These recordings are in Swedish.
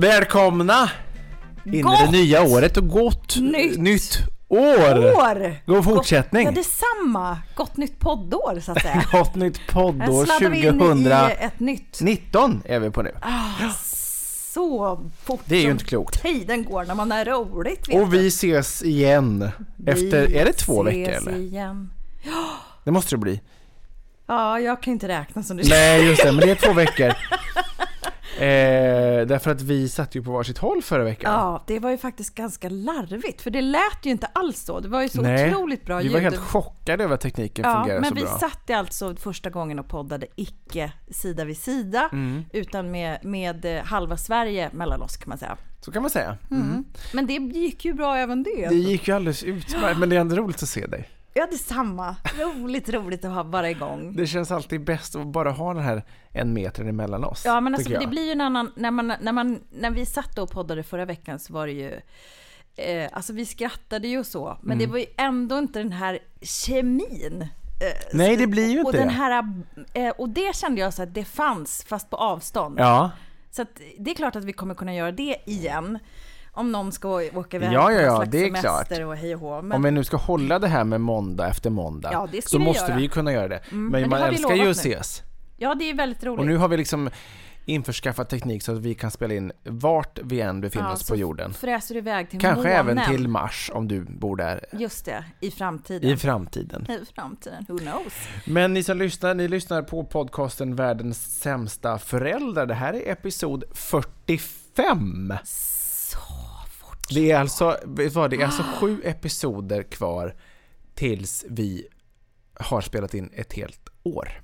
Välkomna in i det Gott nya året och gott nytt år! År! God fortsättning! Ja, detsamma. Gott nytt poddår så att säga. Gott nytt Här poddår sladdar vi in i ett nytt. 2019 är vi på nu. Så fort Det är ju som inte klokt. tiden går när man har roligt. Vet Och vi ses igen du. efter, Vi är det två ses veckor eller? Igen. Det måste det bli. Ja, jag kan inte räkna som du Nej just det, men det är två veckor. Eh, därför att vi satt ju på varsitt håll förra veckan. Ja, det var ju faktiskt ganska larvigt, för det lät ju inte alls så. Det var ju så Nej, otroligt bra vi ljud. var helt chockade över att tekniken Ja, fungerar men så vi bra. satt alltså första gången och poddade icke sida vid sida, Mm. utan med, med eh, halva Sverige mellan oss kan man säga. Så kan man säga. Men det gick ju bra även det. Det gick ju alldeles utmärkt, men det är ändå roligt att se dig. Ja, detsamma. Roligt, roligt att ha vara igång. Det känns alltid bäst att bara ha den här en meter emellan oss. Ja, men alltså, det blir ju en annan... När, man, när, man, när vi satt och poddade förra veckan så var det ju... Eh, alltså vi skrattade ju och så, men Mm. det var ju ändå inte den här kemin. Eh, Nej, det blir ju och inte den här, eh, Och det kände jag så att det fanns, fast på avstånd. Ja, Så det är klart att vi kommer kunna göra det igen. Om någon ska åka iväg Ja, ja, på ja, någon slags det är semester klart. och hej och hå. Men, om vi nu ska hålla det här med måndag efter måndag Ja, så vi måste göra. Mm, vi ju kunna göra det. men men det man älskar ju att ses. Ja, det är väldigt roligt. Och nu har vi liksom införskaffat teknik så att vi kan spela in vart vi än befinner Ja, oss på jorden. fräser iväg till Kanske månen. även till Mars om du bor där Just det, i framtiden. i framtiden. I framtiden, who knows? Men ni som lyssnar, ni lyssnar på podcasten Världens sämsta föräldrar. Det här är episod 45. Det är alltså, vad, det är alltså sju episoder kvar tills vi har spelat in ett helt år.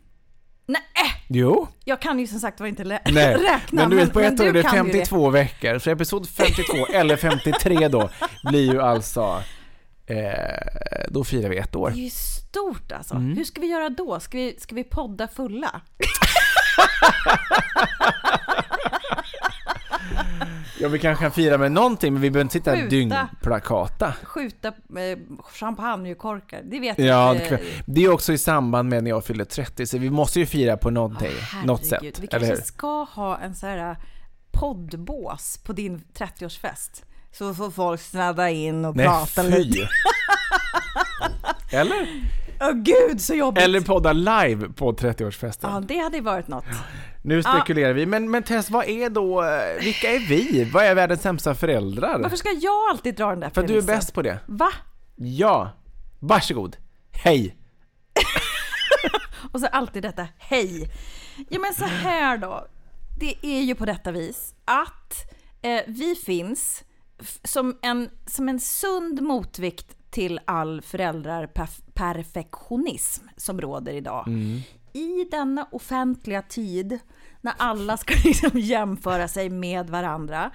Nej, Jo, jag kan ju som sagt var inte lä- nej. räkna. men du vet på ett år är det kan ju 52 veckor, så episod 52 eller 53 då blir ju alltså, eh, då firar vi ett år. Det är ju stort alltså. Mm. Hur ska vi göra då? Ska vi, ska vi podda fulla? Ja, vi kanske kan fira med någonting, men vi behöver inte sitta och Skjuta. dyngplakata. Skjuta eh, champagnekorkar? Det vet Ja, jag inte. det är också i samband med när jag fyller 30, så vi måste ju fira på någonting, något Herregud, sätt. Vi Eller kanske hur? ska ha en så här poddbås på din 30-årsfest. Så får folk snadda in och Nej, prata lite. fy! Eller? Åh gud så jobbigt! Eller podda live på 30-årsfesten. Ja, det hade ju varit något. Nu spekulerar vi, men, men Tess, vad är då, eh, vilka är vi? Vad är världens sämsta föräldrar? Varför ska jag alltid dra den där För att du är premissen? bäst på det. Va? Ja, varsågod. Hej! Och så alltid detta hej. Ja men så här då. Det är ju på detta vis att eh, vi finns som en, som en sund motvikt till all föräldrarperfektionism som råder idag. I denna offentliga tid när alla ska liksom jämföra sig med varandra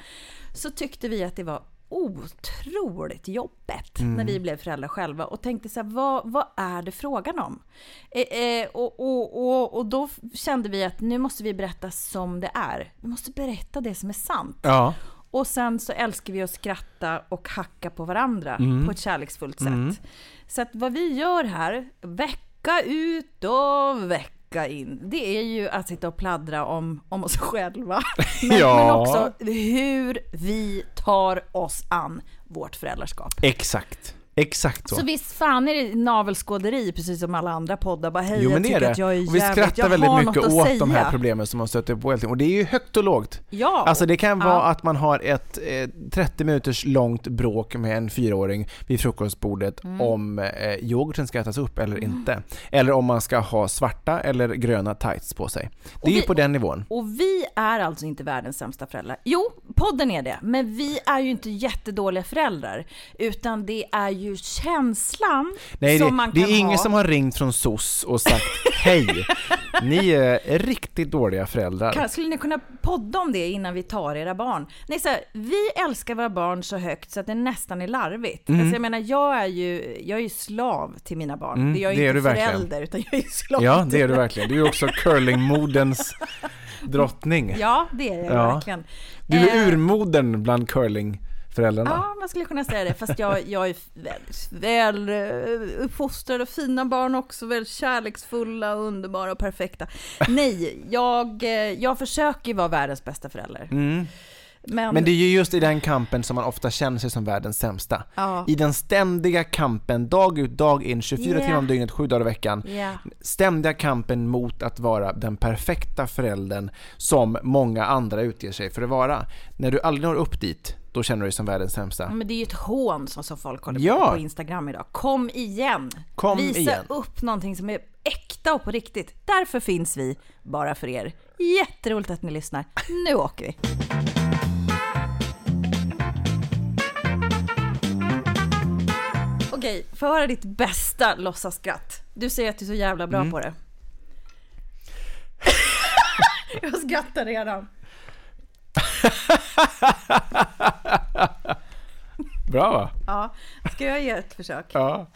så tyckte vi att det var otroligt jobbigt när vi blev föräldrar själva och tänkte så här, vad, vad är det frågan om? Eh, eh, och, och, och, och då kände vi att nu måste vi berätta som det är. Vi måste berätta det som är sant. Ja, Och sen så älskar vi att skratta och hacka på varandra på ett kärleksfullt sätt. Så att vad vi gör här, vecka ut och vecka in, det är ju att sitta och pladdra om, om oss själva. Men, Ja. men också hur vi tar oss an vårt föräldraskap. Exakt. Exakt så. Så visst fan är det navelskåderi precis som alla andra poddar. Bara hej, Jo men jag det tycker är att jag är det. Och vi jävligt, skrattar väldigt mycket åt säga. de här problemen som man stöter på hela tiden. Och det är ju högt och lågt. Ja. Alltså det kan vara Ja. att man har ett eh, 30 minuters långt bråk med en fyraåring vid frukostbordet Mm. om eh, yoghurten ska ätas upp eller inte. Eller om man ska ha svarta eller gröna tights på sig. Det är ju vi- på den nivån. Och vi är alltså inte världens sämsta föräldrar. Jo, podden är det, men vi är ju inte jättedåliga föräldrar. Utan det är ju känslan Nej, som det, man det kan är ingen ha. som har ringt från SOS och sagt hej, ni är riktigt dåliga föräldrar. Kan, skulle ni kunna podda om det innan vi tar era barn? Nej, så här, vi älskar våra barn så högt så att det nästan är larvigt. Mm. Alltså jag menar, jag är ju, jag är ju slav till mina barn. Mm, det är jag det är inte du verkligen. förälder, utan jag är slav Ja, det är du verkligen. Du är också curlingmodens drottning. Ja, det är jag Ja. verkligen. Du är Eh, urmodern bland curlingföräldrarna. Ja, man skulle kunna säga det. Fast jag, jag är väldigt väl eh, uppfostrad och fina barn också. Väldigt kärleksfulla, underbara och perfekta. Nej, jag, eh, jag försöker vara världens bästa förälder. Mm. Men, Men det är ju just i den kampen som man ofta känner sig som världens sämsta. ja, I den ständiga kampen, dag ut, dag in, 24 Yeah. timmar om dygnet, 7 dagar i veckan. ja. Ständiga kampen mot att vara den perfekta föräldern som många andra utger sig för att vara. När du aldrig når upp dit, då känner du dig som världens sämsta. Men det är ju ett hån som, som folk håller Ja. på på Instagram idag. Kom igen! Kom Visa igen. upp någonting som är äkta och på riktigt. Därför finns vi, bara för er. Jätteroligt att ni lyssnar. Nu åker vi! Okej, få höra ditt bästa låtsasskratt. Du säger att du är så jävla bra Mm. på det. Jag skrattar redan. Bra va? Ja, ska jag ge ett försök? Ja.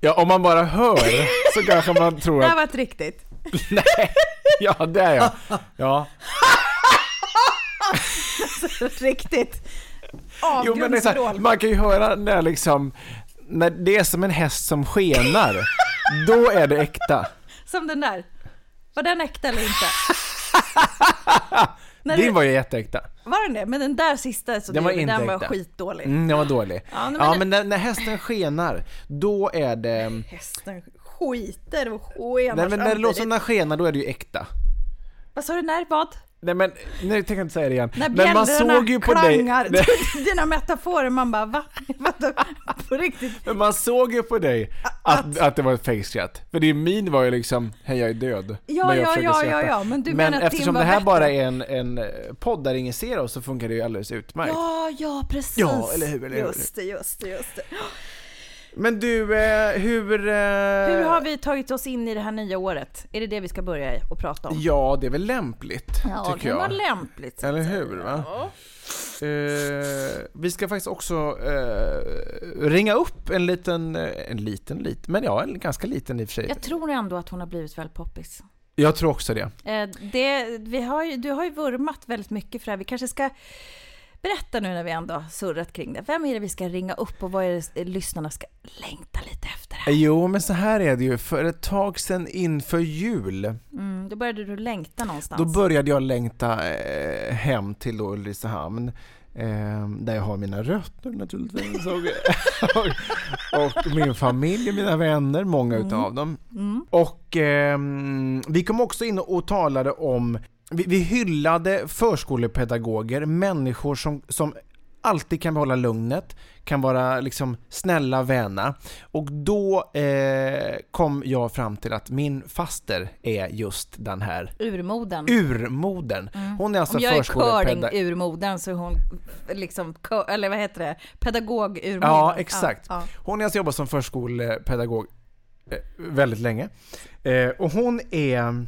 Ja, om man bara hör så kanske man tror Det här att... var ett riktigt. Nej, ja det är jag. Ja. Riktigt. Jo men det är så här, man kan ju höra när liksom, när det är som en häst som skenar, då är det äkta. Som den där. Var den äkta eller inte? När Din du, var ju jätteäkta. var den det? Men den där sista så Den var du, inte den var äkta. skitdålig. Mm, den var dålig. Ja, men- Ja men när, när hästen skenar, då är det... Hästen skiter och skenar Nej men när det låter som den skenar, då är det ju äkta. Vad sa du när? Vad? Nej men, jag tänker inte säga det igen. När men man såg ju på dig... klangar. Nej, Dina metaforer, man bara va? På riktigt? men man såg ju på dig att, att det var ett fejkskratt. För din min var ju liksom, hej jag är död. Ja, men jag ja, ja, skratta. ja, ja, men du men menar att eftersom det här bättre? bara är en, en eh, podd där ingen ser oss så funkar det ju alldeles utmärkt. Ja, ja, precis. Ja, eller hur, eller hur? Just det, just det, just det. Men du, eh, hur... Eh... Hur har vi tagit oss in i det här nya året? Är det det vi ska börja och prata om? Ja, det är väl lämpligt, Ja, det tycker jag. lämpligt. så Eller att säga. hur, va? Ja. Eh, vi ska faktiskt också eh, ringa upp en liten, eh, en liten, liten, men ja, en ganska liten i och för sig. Jag tror ändå att hon har blivit väldigt poppis. Jag tror också det. Eh, Det, vi har ju, du har ju vurmat väldigt mycket för det här. Vi kanske ska berätta nu när vi ändå surrat kring det. Vem är det vi ska ringa upp och vad är det lyssnarna ska längta lite efter? Här? Jo, men så här är det ju. För ett tag sedan inför jul, Mm, då började du längta någonstans. då började jag längta eh, hem till då Ulricehamn. Eh, där jag har mina rötter naturligtvis. Och, och, och min familj, mina vänner, många utav dem. Mm. Och ehm, vi kom också in och talade om, vi, vi hyllade förskolepedagoger, människor som, som alltid kan behålla lugnet, kan vara liksom snälla, väna. Och då eh, kom jag fram till att min faster är just den här Urmoden. urmodern. Hon är alltså Om jag är curling-urmoden så är hon liksom, eller vad heter det, pedagog-urmoden. Ja, exakt. Ja, Hon har alltså jobbat som förskolepedagog eh, väldigt länge. Eh, och hon är...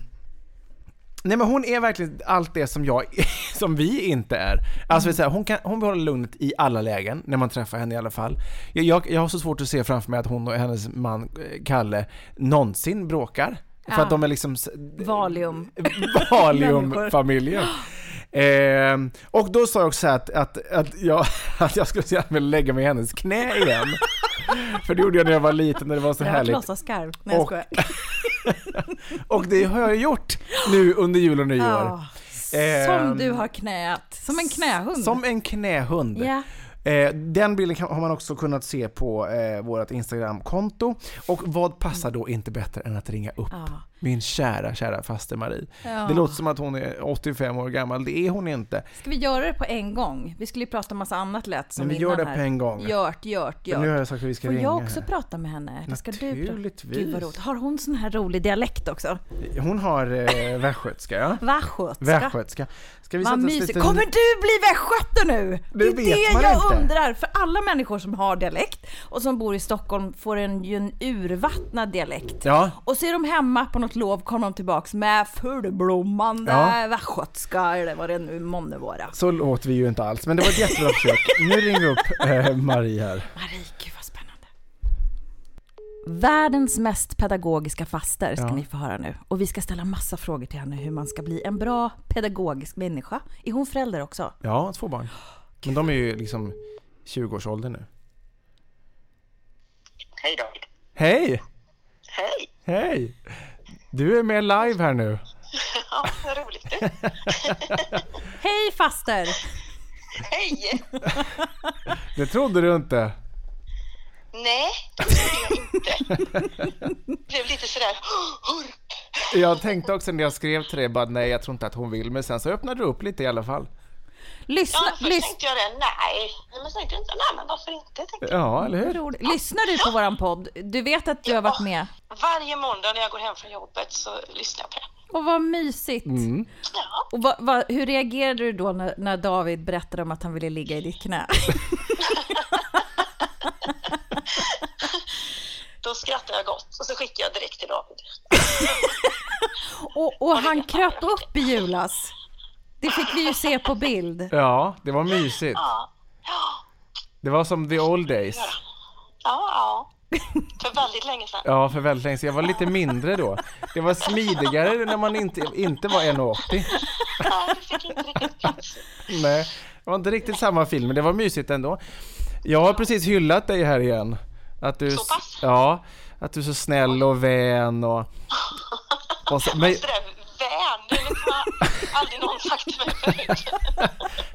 Nej men hon är verkligen allt det som jag, som vi inte är. Alltså mm. så här, hon, kan, hon behåller lugnet i alla lägen, när man träffar henne i alla fall. Jag, jag, jag har så svårt att se framför mig att hon och hennes man eh, Kalle någonsin bråkar. För Ja. att de är liksom... Valium. Valium-familjen. Eh, och då sa jag också att, att, att, jag, att jag skulle gärna vilja lägga mig i hennes knä igen. För det gjorde jag när jag var liten när det var så varit härligt. låtsaskarv. Nej, jag Och- skojar. Och det har jag gjort nu under jul och nyår. Ehm, som du har knät. Som en knähund. Som en knähund. Eh, den bilden kan, har man också kunnat se på eh, vårt Instagram-konto. Och vad passar då inte bättre än att ringa upp Ja. Min kära, kära faster Marie. Ja. Det låter som att hon är 85 år gammal, det är hon inte. Ska vi göra det på en gång? Vi skulle ju prata om massa annat lätt som Men vi innan gör det här. på en gång. Gjort, gjort, För nu har gjort. jag sagt att vi ska Får ringa jag också här. prata med henne? Eller ska du? Naturligtvis. Gud vad roligt. Har hon sån här rolig dialekt också? Hon har eh, västgötska, ja. Västgötska. Västgötska. Ska vi oss mysigt. lite- Kommer du bli västgöte nu? Det är vet det man jag inte. undrar. För alla människor som har dialekt och som bor i Stockholm får en, en urvattnad dialekt. Ja, Och så är de hemma på något lov, kommer de tillbaks med fullblommande Ja. västgötska eller vad det nu månne vara. så låter vi ju inte alls. Men det var ett jättebra försök. Nu ringer vi upp eh, Marie här. Marie, gud vad spännande. Världens mest pedagogiska faster ska Ja. ni få höra nu. Och vi ska ställa massa frågor till henne hur man ska bli en bra pedagogisk människa. Är hon förälder också? Ja, två barn. Men de är ju liksom 20-årsåldern nu. Hej David. Hej! Hej! Hej! Du är med live här nu. Ja, vad roligt. Hej faster! Hej! Det trodde du inte. Nej, det trodde jag inte. Blev lite sådär, hurp. Jag tänkte också när jag skrev till dig, bara nej jag tror inte att hon vill, men sen så öppnade du upp lite i alla fall. Lyssna, Ja, först lys, tänkte jag det, nej. Men sen tänkte jag, nej men varför inte? Tänkte jag. Ja, eller hur? roligt. Lyssnar du på våran podd? Du vet att du har varit med. Varje måndag när jag går hem från jobbet så lyssnar jag på det. Och vad mysigt. Mm. Ja, Och vad, vad, hur reagerade du då när, när David berättade om att han ville ligga i ditt knä? då skrattar jag gott och så skickar jag direkt till David. Och, och han kröp upp i julas. Det fick vi ju se på bild. Ja, det var mysigt. Ja, ja, Det var som the old days. ja. ja. För väldigt länge sedan. Ja, för väldigt länge sedan. Jag var lite mindre då. Det var smidigare när man inte, inte var 1,80. Nej, det fick inte riktigt plats. Nej, det var inte riktigt samma film, men det var mysigt ändå. Jag har precis hyllat dig här igen. Att du, Så pass? Ja, att du är så snäll och vän och... och så, men, vän, det har aldrig någon sagt till mig förut.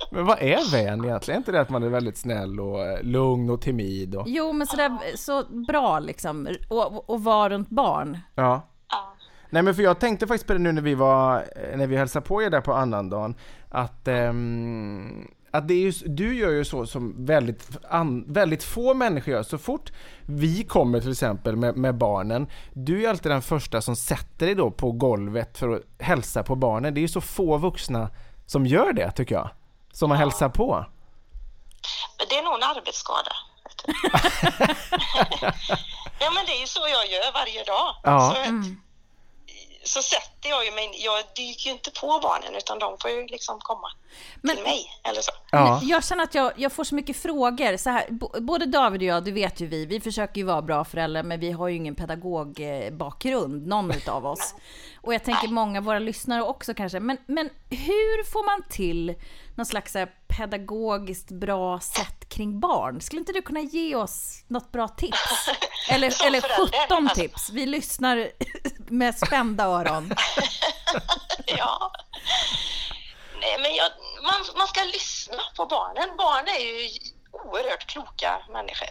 men vad är vän egentligen? Är inte det att man är väldigt snäll och eh, lugn och timid och... Jo, men sådär så bra liksom. Och, och vara runt barn. Ja. Ja. Nej men för jag tänkte faktiskt på det nu när vi var, när vi hälsade på er där på annandagen, att, ehm, att det är just, du gör ju så som väldigt, an, väldigt få människor gör. Så fort vi kommer till exempel med, med barnen, du är alltid den första som sätter dig då på golvet för att hälsa på barnen. Det är ju så få vuxna som gör det tycker jag. Som man hälsar på. Men det är nog en arbetsskada. ja men det är ju så jag gör varje dag. Ja. Så, så sätter jag ju mig, jag dyker ju inte på barnen utan de får ju liksom komma Men- till mig eller så. Ja. Jag känner att jag, jag får så mycket frågor. Så här, både David och jag, det vet ju vi, vi försöker ju vara bra föräldrar, men vi har ju ingen pedagogbakgrund, någon utav oss. Och jag tänker många av våra lyssnare också kanske. Men, men hur får man till någon slags så här, pedagogiskt bra sätt kring barn? Skulle inte du kunna ge oss något bra tips? Eller, eller förälder, 17 alltså. tips. Vi lyssnar med spända öron. Ja. Nej men jag, man, man ska lyssna på barnen. Barn är ju oerhört kloka människor.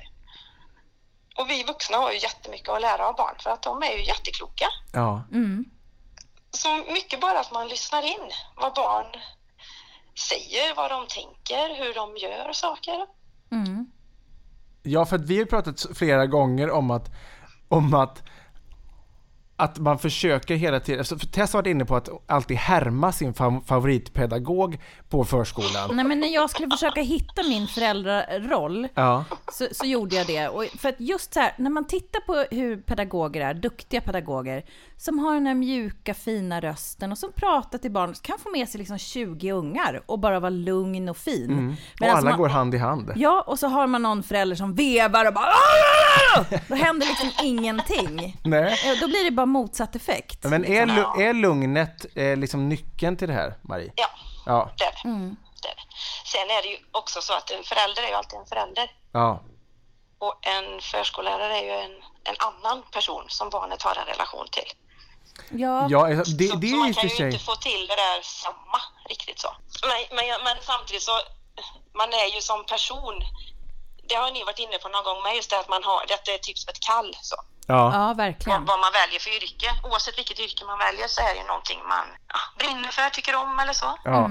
Och vi vuxna har ju jättemycket att lära av barn för att de är ju jättekloka. Ja. Så mycket bara att man lyssnar in vad barn säger, vad de tänker, hur de gör saker. Mm. Ja, för att vi har pratat flera gånger om att, om att, att man försöker hela tiden, för Tess har varit inne på att alltid härma sin fa- favoritpedagog på förskolan. Nej men när jag skulle försöka hitta min föräldraroll Ja, så, så gjorde jag det. Och för att just så här, när man tittar på hur pedagoger är, duktiga pedagoger, som har den här mjuka fina rösten och som pratar till barn, kan få med sig liksom 20 ungar och bara vara lugn och fin. Mm. och Medan alla man, går hand i hand. Ja, och så har man någon förälder som vevar och bara Då händer liksom ingenting. Nej. Då blir det bara motsatt effekt. Men är, liksom. är lugnet eh, liksom nyckeln till det här, Marie? Ja, Ja. det är det. det är det. Sen är det ju också så att en förälder är ju alltid en förälder. Ja. Och en förskollärare är ju en, en annan person som barnet har en relation till. Ja, Ja, det, det så, är så man ju kan ju inte få till det där samma riktigt så. Men, men, men samtidigt så, man är ju som person, det har ni varit inne på någon gång med, just det att man har, detta är typ som ett kall. Så. Ja. ja Vad, verkligen. vad man väljer för yrke. Oavsett vilket yrke man väljer så är det någonting man ja, brinner för, tycker om eller så. Ja.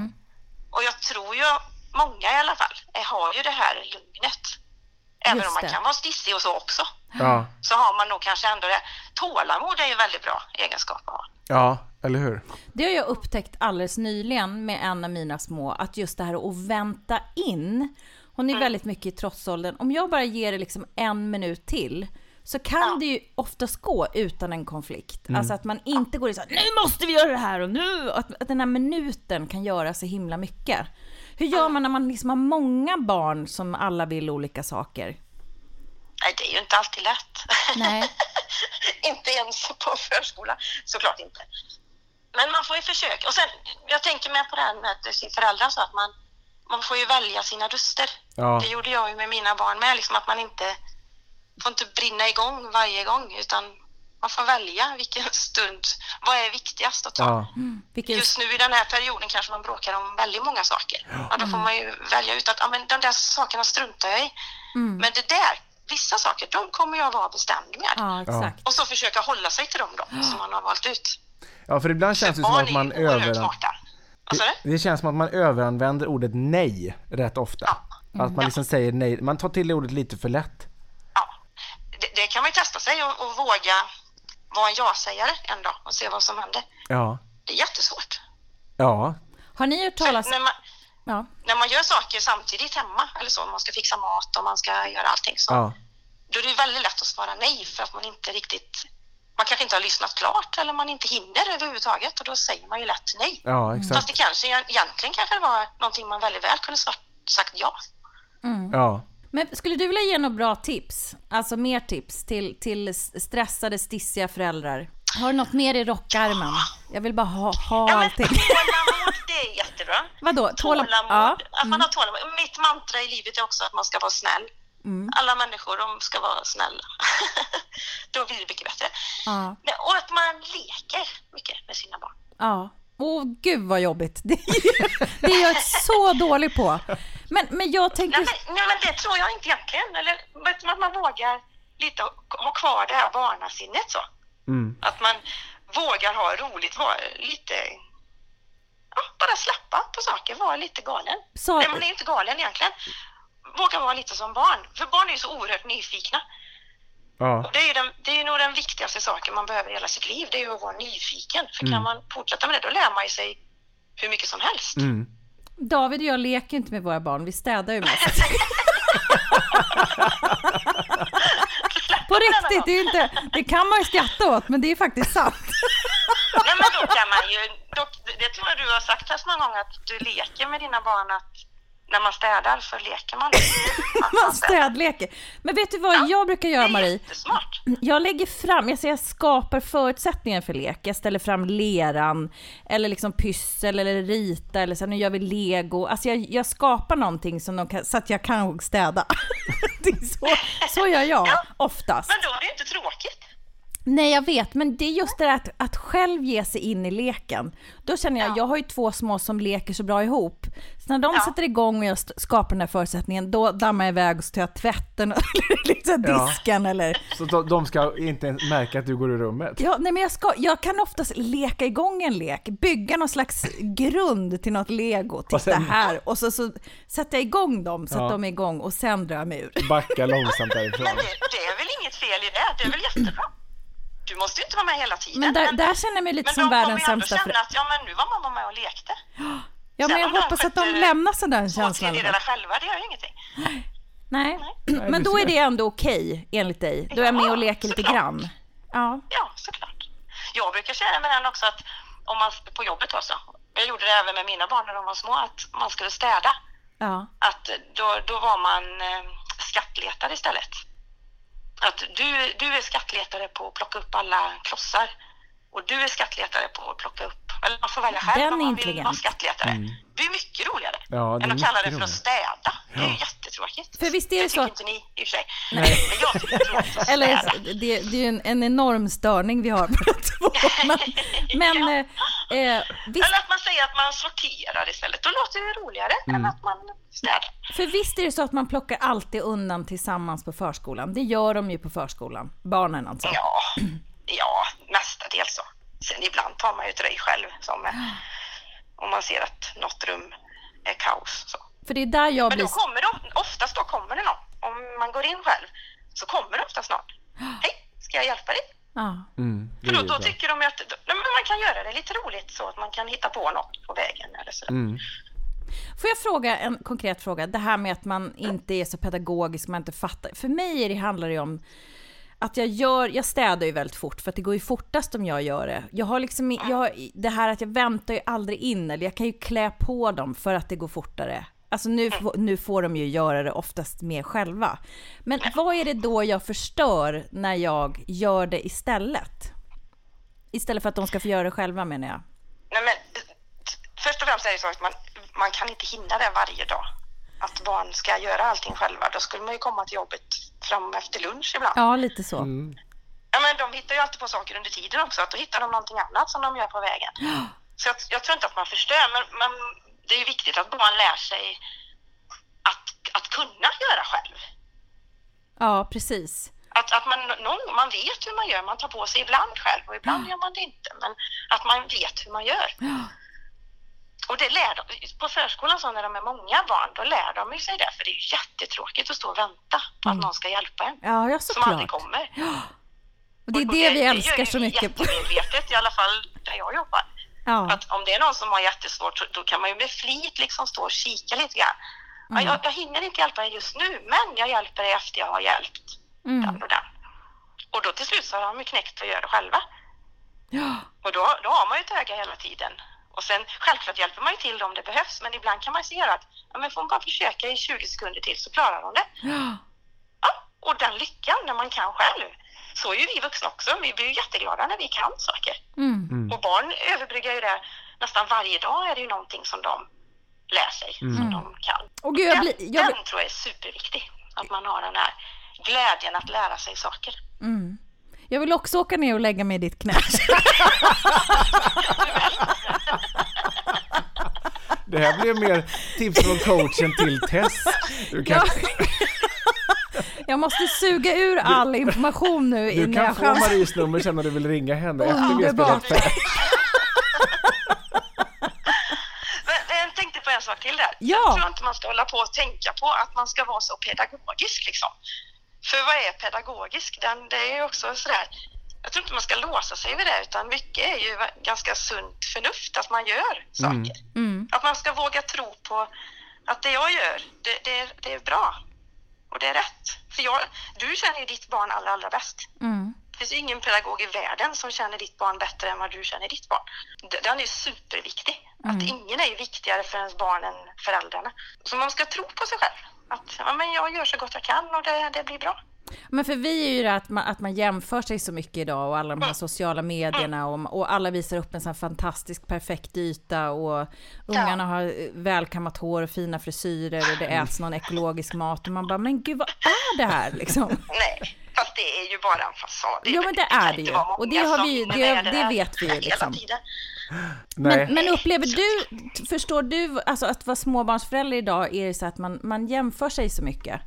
Och jag tror ju, många i alla fall, har ju det här lugnet. Även Just om man det. kan vara stissig och så också. Ja. Så har man nog kanske ändå det. Tålamod är ju väldigt bra egenskap att ha. ja, eller hur? Det har jag upptäckt alldeles nyligen med en av mina små, att just det här att vänta in. Hon är väldigt mycket i trotsåldern. Om jag bara ger det liksom en minut till så kan det ju oftast gå utan en konflikt. Alltså att man inte går i så här, nu måste vi göra det här och nu! Att, att den här minuten kan göra så himla mycket. Hur gör man när man liksom har många barn som alla vill olika saker? Nej, det är ju inte alltid lätt. Nej. inte ens på förskola, såklart inte. Men man får ju försöka. Och sen, jag tänker med på det här med sin föräldrar så att man, man får ju välja sina röster. Ja. Det gjorde jag ju med mina barn med, liksom att man inte får inte brinna igång varje gång utan man får välja vilken stund, vad är viktigast att ta. Ja. Vilken... Just nu i den här perioden kanske man bråkar om väldigt många saker. Ja, då får man ju välja ut att ja, men de där sakerna struntar jag i. Men det där, vissa saker, de kommer jag vara bestämd med. Ja, exakt. Och så försöka hålla sig till dem då, som man har valt ut. ja, för ibland känns det som att man över... Det känns som att man överanvänder ordet nej rätt ofta. Att man liksom säger nej. Man tar till det ordet lite för lätt. Ja. Det, det kan man ju testa sig och, och våga vara en ja-sägare en dag och se vad som händer. Ja. Det är jättesvårt. Ja. Har ni hört talas... när, man, Ja. när man gör saker samtidigt hemma, eller så, man ska fixa mat och man ska göra allting så, Ja. då är det väldigt lätt att svara nej för att man inte riktigt man kanske inte har lyssnat klart eller man inte hinner överhuvudtaget och då säger man ju lätt nej. Ja, Fast exakt. det kanske egentligen kanske det var någonting man väldigt väl kunde sagt ja. Ja. Men skulle du vilja ge några bra tips? Alltså mer tips till, till stressade, stissiga föräldrar? Har du något mer i rockarmen? Jag vill bara ha, ha Ja, men allting. tålamod, det är jättebra. Vadå? Tålam- Tålamod, Ja. att man har tålamod. Mitt mantra i livet är också att man ska vara snäll. Mm. Alla människor, de ska vara snälla. Då blir det mycket bättre. Ja. Och att man leker mycket med sina barn. Ja. Åh gud vad jobbigt. Det är, det är jag så dålig på. Men, men jag tänker... Nej men, nej, men det tror jag inte egentligen. Eller att man vågar lite ha- kvar det här barnasinnet så. Mm. Att man vågar ha roligt, vara lite... Ja, bara släppa på saker, vara lite galen. Sa- Nej, man är inte galen egentligen. Våga vara lite som barn. För barn är ju så oerhört nyfikna. Ja. Och det är ju den, det är nog den viktigaste saken man behöver i hela sitt liv. Det är ju att vara nyfiken. För kan man fortsätta med det, då lär man ju sig hur mycket som helst. Mm. David och jag leker inte med våra barn, vi städar ju mest. På riktigt, det, är ju inte, det kan man ju skratta åt, men det är faktiskt sant. Nej, men då kan man ju... Då, det tror jag du har sagt här så många gånger, att du leker med dina barn att när man städar så leker man. Man städleker. Men vet du vad jag brukar göra, Marie? Jag lägger fram, jag, säger, jag skapar förutsättningar för lek. Jag ställer fram leran, eller liksom pyssel, eller rita, eller så här, nu gör vi lego. Alltså jag, jag skapar någonting som de kan, så att jag kan städa. Det är så, så gör jag Ja. oftast. Men då är det inte tråkigt. Nej, jag vet, men det är just det där att, att själv ge sig in i leken. Då känner jag, Ja. jag har ju två små som leker så bra ihop. Så när de Ja. sätter igång och jag skapar den här förutsättningen, då dammar jag iväg och så tar jag tvätten eller liksom Ja. disken eller... Så de, de ska inte märka att du går ur rummet? Ja, nej, men jag, ska, jag kan oftast leka igång en lek, bygga någon slags grund till något lego. Titta sen- här! Och så, så sätter jag igång dem så att Ja. de är igång och sen drar jag mig ur. Backa långsamt därifrån. Men det, det är väl inget fel i det? Det är väl jättebra? Du måste ju inte vara med hela tiden. Men där, där känner jag mig lite men som de världens kommer ju ändå sämsta känna att ja, men nu var mamma med och lekte. Ja, men jag de hoppas att de lämnar sig den Två känslan. tredjedelar själva, det gör ju ingenting. Nej, Nej, men då är det ändå okej enligt dig. Då är jag med och leker lite såklart. grann. Ja, Ja, såklart. Jag brukar säga med den också att om man på jobbet också. Jag gjorde det även med mina barn när de var små, att man skulle städa. ja, Att då, då var man eh, skattletare istället. Att du, du är skattletare på att plocka upp alla klossar och du är skattletare på att plocka upp. Eller man får välja själv Den om man vill vara skattletare. Det är mycket roligare Ja, det är än att kalla det för att städa. Det är ju jättetråkigt. För visst är det så tycker att- inte ni i och för sig. Men jag tycker det är tråkigt att Eller städa. det, det är ju en, en enorm störning vi har båda två. Men, men Ja. eh, eh, visst, Eller att man säger att man sorterar istället. Då låter det roligare Mm. än att man städar. för visst är det så att man plockar alltid undan tillsammans på förskolan. Det gör de ju på förskolan. Barnen alltså. Ja, ja mestadels så. Sen ibland tar man ju ett röj själv som eh, om man ser att något rum är kaos. Så. För det är där jag Men blir... då kommer det, oftast då kommer det någon. Om man går in själv så kommer det oftast någon. Hej, ska jag hjälpa dig? Ja. Mm, För då, då tycker de att nej, men man kan göra det lite roligt så att man kan hitta på något på vägen eller så. Mm. Får jag fråga en konkret fråga? Det här med att man inte är så pedagogisk, man inte fattar. För mig är det, handlar det om att jag gör, jag städar ju väldigt fort för att det går ju fortast om jag gör det. Jag har liksom, jag, har- det här att jag väntar ju aldrig in eller jag kan ju klä på dem för att det går fortare. Alltså nu, får- nu får de ju göra det oftast mer själva. Men vad är det då jag förstör när jag gör det istället? Istället för att de ska få göra det själva menar jag. Nej, men, först och främst är det så att man, man kan inte hinna det varje dag. Att barn ska göra allting själva. Då skulle man ju komma till jobbet fram efter lunch ibland. Ja, lite så. Ja, men de hittar ju alltid på saker under tiden också. Att då hittar de någonting annat som de gör på vägen. Så jag, jag tror inte att man förstör, men, men det är ju viktigt att barn lär sig att, att kunna göra själv. Ja, precis. Att, att man, någon, man vet hur man gör, man tar på sig ibland själv och ibland gör man det inte. Men att man vet hur man gör. Och det lär de, på förskolan så när de är många barn, då lär de sig det. För det är jättetråkigt att stå och vänta på att någon ska hjälpa en. Ja, ja Som aldrig kommer. Och det är Och det vi gör älskar så vi mycket. jättemedvetet, i alla fall där jag jobbar. Ja. Att om det är någon som har jättesvårt så då kan man ju med flit liksom stå och kika lite grann. Ja, Mm. jag, jag hinner inte hjälpa dig just nu, men jag hjälper dig efter jag har hjälpt Mm. den och den. Och då till slut så har de ju knäckt för att göra det själva. Ja. Och då, då har man ju ett öga hela tiden. Och sen självklart hjälper man ju till om det behövs, men ibland kan man ju se att ja, men får man bara försöka i 20 sekunder till så klarar hon det. Ja. Ja, och den lyckan när man kan själv. Så är ju vi vuxna också. Vi blir ju jätteglada när vi kan saker. Mm. Och barn överbryggar ju det. Nästan varje dag är det ju någonting som de lär sig, som de kan. Och gud, jag den, blir... Jag, den tror jag är superviktig. Att man har den här glädjen att lära sig saker. mm. jag vill också åka ner och lägga mig i ditt knä. Det här blev mer tips från coachen till Tess. Du kan, Jag måste suga ur all information nu du innan jag kan få. Maries nummer sen när du vill ringa henne efter vi har Underbart. spelat färdigt. Men, men jag tänkte på en sak till där. Ja. Jag tror inte man ska hålla på och tänka på att man ska vara så pedagogisk liksom. För vad är pedagogisk? Den, det är ju också sådär, jag tror inte man ska låsa sig vid det utan mycket är ju ganska sunt förnuft att man gör saker. Mm. Att man ska våga tro på att det jag gör, det, det, är, det är bra. Och det är rätt. För jag, du känner ju ditt barn allra, allra bäst. Mm. Det finns ju ingen pedagog i världen som känner ditt barn bättre än vad du känner ditt barn. Den är ju superviktig. Att ingen är ju viktigare för ens barn än föräldrarna. Så man ska tro på sig själv. Att ja, men jag gör så gott jag kan och det, det blir bra. Men för vi är ju det att man, att man jämför sig så mycket idag och alla de här sociala medierna och, och alla visar upp en sån fantastisk perfekt yta och ungarna har eh, välkammat hår och fina frisyrer och det äts någon ekologisk mat och man bara men gud vad är det här liksom? Nej, fast det är ju bara en fasad. Ja, men det är det ju. Och det har vi det- det där vet vi ju, liksom. Men, men upplever du, förstår du, alltså att vara småbarnsförälder idag är det så att man, man jämför sig så mycket?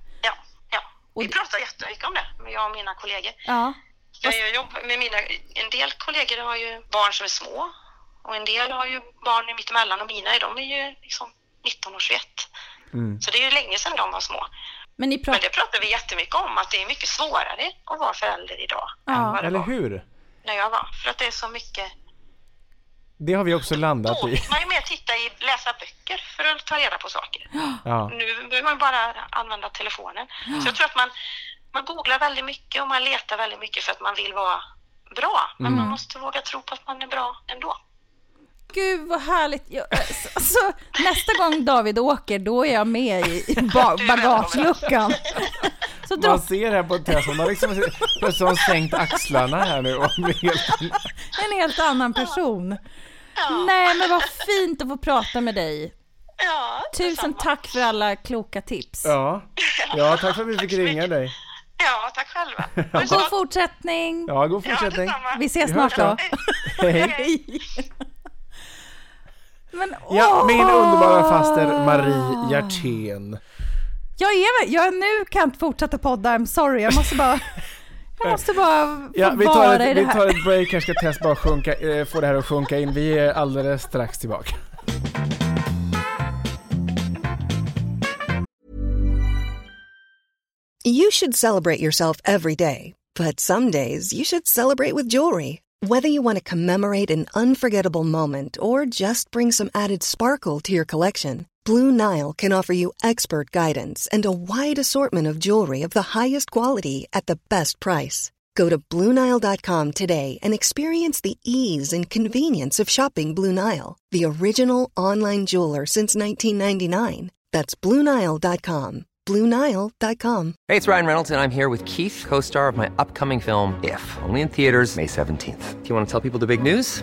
Och- Vi pratar jättemycket om det, med jag och mina kollegor. Ja. Jag gör jobb med mina, en del kollegor har ju barn som är små och en del har ju barn mittemellan och mina de är ju liksom 19 och 21. Mm. Så det är ju länge sedan de var små. Men ni Men pratar, det pratar vi jättemycket om, att det är mycket svårare att vara förälder idag än Ja. vad det Eller var hur? när jag var. För att det är så mycket... Det har vi också landat i. man ju mer titta i, läsa böcker för att ta reda på saker. Ja. Nu behöver man bara använda telefonen. Så jag tror att man, man googlar väldigt mycket och man letar väldigt mycket för att man vill vara bra. Men Mm. man måste våga tro på att man är bra ändå. gud vad härligt. Jag, alltså, nästa gång David åker, då är jag med i, i ba- bagageluckan. Så Man dropp, ser här på Tess, hon har liksom plötsligt har sänkt axlarna här nu och helt... en helt annan person. Nej men vad fint att få prata med dig. Ja, Tusen detsamma. tack för alla kloka tips. Ja. ja, tack för att vi fick Tack så ring mycket. dig. Ja, tack själva. Så God fortsättning. Ja, god Ja, fortsättning. detsamma. Vi ses Vi snart då. Hej. Hej. Men, Ja, min underbara faster Marie Hjertén. Jag är jag nu kan jag inte fortsätta podda, I'm sorry. Jag måste bara, jag måste bara Ja, vi tar, i ett, det vi här. tar ett break, här ska Tess bara sjunka, eh, få det här att sjunka in. Vi är alldeles strax tillbaka. You should celebrate yourself every day, but some days you should celebrate with jewelry. Whether you want to commemorate an unforgettable moment or just bring some added sparkle to your collection, Blue Nile can offer you expert guidance and a wide assortment of jewelry of the highest quality at the best price. Go to BlueNile.com today and experience the ease and convenience of shopping Blue Nile, the original online jeweler since 1999. That's BlueNile.com. BlueNile.com. Hey, it's Ryan Reynolds, and I'm here with Keith, co star of my upcoming film, If, only in theaters, May 17th. Do you want to tell people the big news?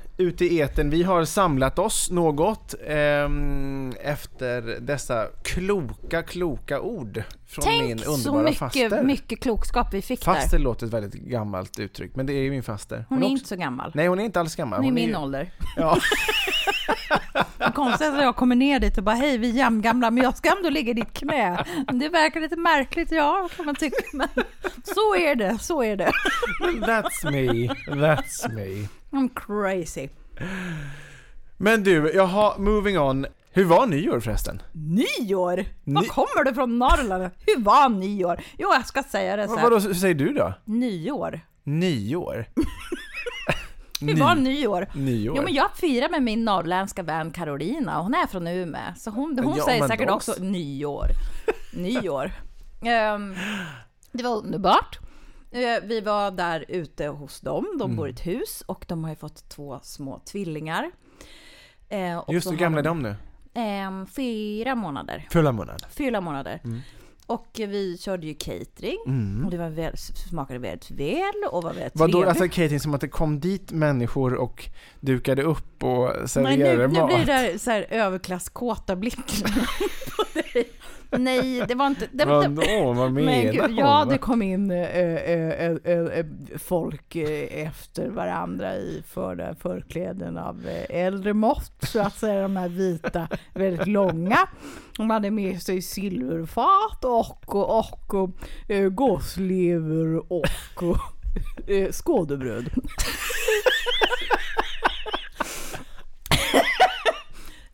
Ute i eten. Vi har samlat oss något ehm, efter dessa kloka, kloka ord från min Tänk så underbara mycket, faster. mycket klokskap vi fick Faster där. låter ett väldigt gammalt uttryck, men det är ju min faster. Hon är också- inte så gammal. Nej, hon är inte alls gammal. Hon är min ju- ålder. Ja. Är att jag kommer ner dit och bara hej vi är jämngamla men jag ska ändå ligga i ditt knä. Det verkar lite märkligt, ja kan man tycka men så är det, så är det. That's me, that's me. I'm crazy. Men du, jaha, moving on. Hur var nyår förresten? Nyår? Var Ny- kommer du från Norrland? Hur var nyår? Jo jag ska säga det här. vadå, hur säger du då? Nyår? Nyår? Hur var nyår? Nyår? Jo men jag firar med min norrländska vän Carolina och hon är från Umeå. Så hon, hon Ja, säger säkert också så. nyår. Nyår. Ehm, det var underbart. Eh, vi var där ute hos dem. De Mm. bor i ett hus och de har ju fått två små tvillingar. Eh, och Just hur gamla är de nu? Ehm, fyra månader. Fulla månad. Fyra månader. Mm. Och vi körde ju catering och det var väl, smakade väldigt väl och var väldigt Vadå, alltså catering som att det kom dit människor och dukade upp och Nej, serverade nu, nu mat? blir det där så här överklasskåta blicken på dig. Nej, det var inte... Det, Vadå, vad menar men ja, det kom in äh, äh, äh, folk äh, efter varandra i förda förkläden av äh, äldre mått, så att säga, de här vita, väldigt långa. De hade med sig silverfat och, och, och, och äh, gåslever och, och äh, skådebröd.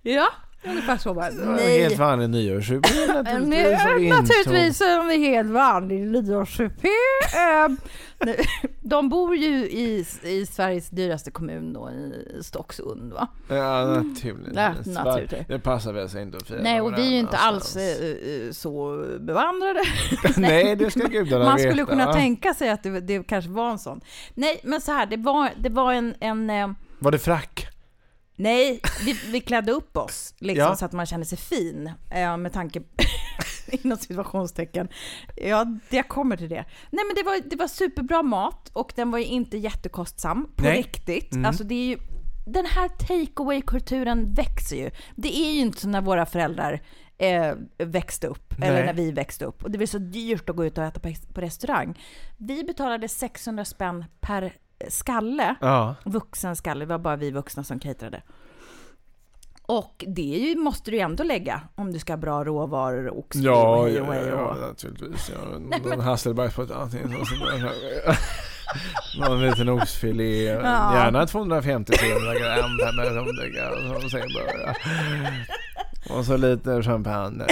ja, ungefär så. Det var Helt vanlig nyårssupa naturligtvis. Nej, naturligtvis en helt vanlig nyårssupé. Nej, De bor ju i, i Sveriges dyraste kommun då, i Stocksund va? Ja, naturligtvis. Ja, naturligtvis. Det passar väl sig inte att fira Nej, och vi är ju inte alls eh, eh, så bevandrade. Nej, det ska gudarna Man veta. skulle kunna tänka sig att det, det kanske var en sån. Nej, men så här, det var, det var en, en eh, Var det frack? Nej, vi, vi klädde upp oss liksom, Ja. så att man kände sig fin. Eh, med tanke inom situationstecken. Ja, jag kommer till det. Nej men det var, det var superbra mat och den var ju inte jättekostsam på Nej. riktigt. Mm. Alltså det är ju, den här take away kulturen växer ju. Det är ju inte som när våra föräldrar eh, växte upp, Nej. eller när vi växte upp. Och det var så dyrt att gå ut och äta på, på restaurang. Vi betalade 600 spänn per skalle, Ja. vuxen skalle, det var bara vi vuxna som caterade. Och det ju, måste du ju ändå lägga om du ska ha bra råvaror, oxfilé Ja, och hej ja, och hej och ja, naturligtvis. Ja, Nej, någon men- ett antingen Någon liten oxfilé, Ja. gärna 250-300 gram där med rondiga och sen bara. Och så lite champagne.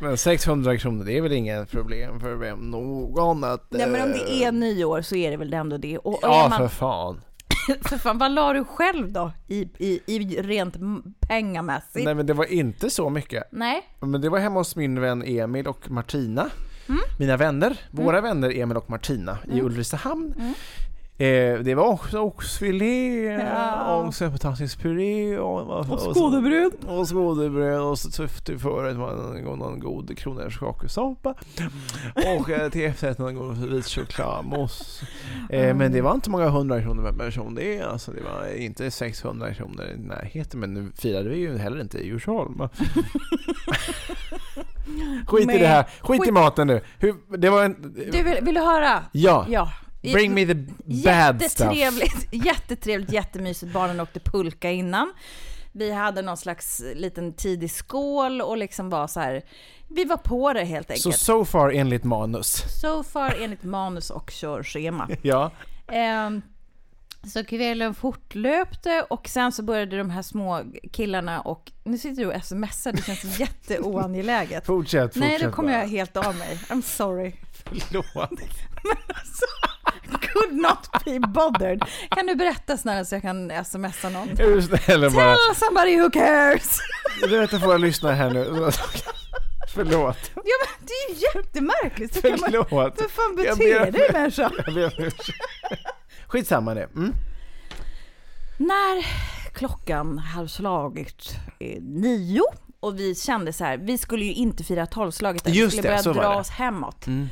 Men 600 kronor, det är väl inget problem för vem någon att... Nej men om det eh, är nyår så är det väl ändå det. Och, och Ja, man, för fan. för fan, vad la du själv då i, i, i rent pengamässigt? Nej men det var inte så mycket. Nej. Men det var hemma hos min vän Emil och Martina. Mm. Mina vänner, våra vänner Emil och Martina i Ulricehamn. Eh, det var också oxfilé Ja. och sötpotatispuré och, Och skådebröd. Och skådebröd och så tufft till förrätt var någon, någon god kronärtskakelsoppa. Och eh, till efterrätt någon god vit chokladmousse. Eh, men det var inte många hundra kronor per person det. Alltså, det var inte 600 kronor i närheten. Men nu firade vi ju heller inte i Djursholm. Skit i Men- det här. Skit, i skit- maten nu. Hur, det var en... Du, vill, vill du höra? Ja. Ja. Bring me the bad stuff. Jättetrevligt, jättetrevligt, jättemysigt. Barnen åkte pulka innan. Vi hade någon slags liten tidig skål och liksom var så här. Vi var på det helt Så enkelt. so far enligt manus. So far enligt manus och körschema. Ja. Ehm, så kvällen fortlöpte och sen så började de här små killarna och nu sitter du och smsar, det känns jätteoangeläget. Fortsätt, fortsätt Nej, då kommer jag helt av mig. I'm sorry. Förlåt. Could not be bothered. Kan du berätta snälla så jag kan smsa någon? Är du snäll och bara... Tell somebody who cares! Berätta får jag lyssna här nu. Förlåt. Ja men det är ju jättemärkligt. Så man, Förlåt. hur fan Jag beter ber- dig människa? Jag ber om ursäkt. Skitsamma det. Mm. När klockan hade slagit eh, nio och vi kände så här, vi skulle ju inte fira tolvslaget, vi Just skulle det, börja dra oss hemåt. Mm.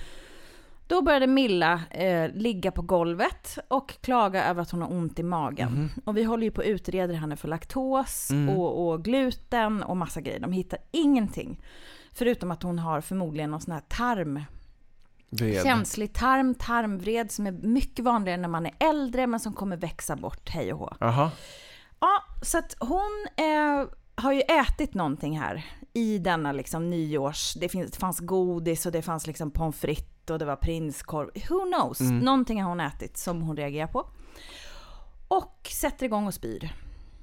Då började Milla eh, ligga på golvet och klaga över att hon har ont i magen. Mhm. Och vi håller ju på att utreda henne för laktos Mm. och, och gluten och massa grejer. De hittar ingenting. Förutom att hon har förmodligen någon sån här tarm, Ved. känslig tarm, tarmvred som är mycket vanligare när man är äldre men som kommer växa bort hej och hå. Jaha. Ja, så att hon eh, har ju ätit någonting här i denna liksom nyårs... Det, finns, det fanns godis och det fanns liksom pommes frites och det var prinskorv. Who knows? Någonting har hon ätit som hon reagerar på. Och sätter igång och spyr.